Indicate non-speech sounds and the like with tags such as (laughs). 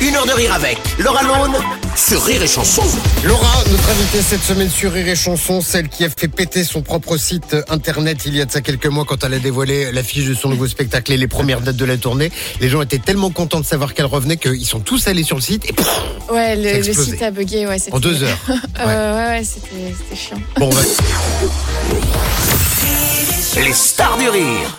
Une heure de rire avec Laura Lone sur Rire et Chanson. Laura, notre invitée cette semaine sur Rire et Chanson, celle qui a fait péter son propre site internet il y a de ça quelques mois quand elle a dévoilé l'affiche de son nouveau spectacle et les premières dates de la tournée. Les gens étaient tellement contents de savoir qu'elle revenait qu'ils sont tous allés sur le site et pff, Ouais, le, site a bugué, ouais. c'était- en deux heures. (laughs) Euh, ouais, ouais, c'était c'était chiant. Bon, on va- Les stars du rire